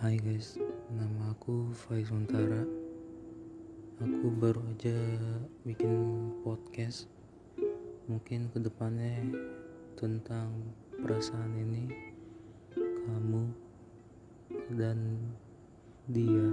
Hai guys, nama aku Faiz Untara. Aku baru aja bikin podcast. Mungkin ke depannya tentang perasaan ini, kamu dan dia.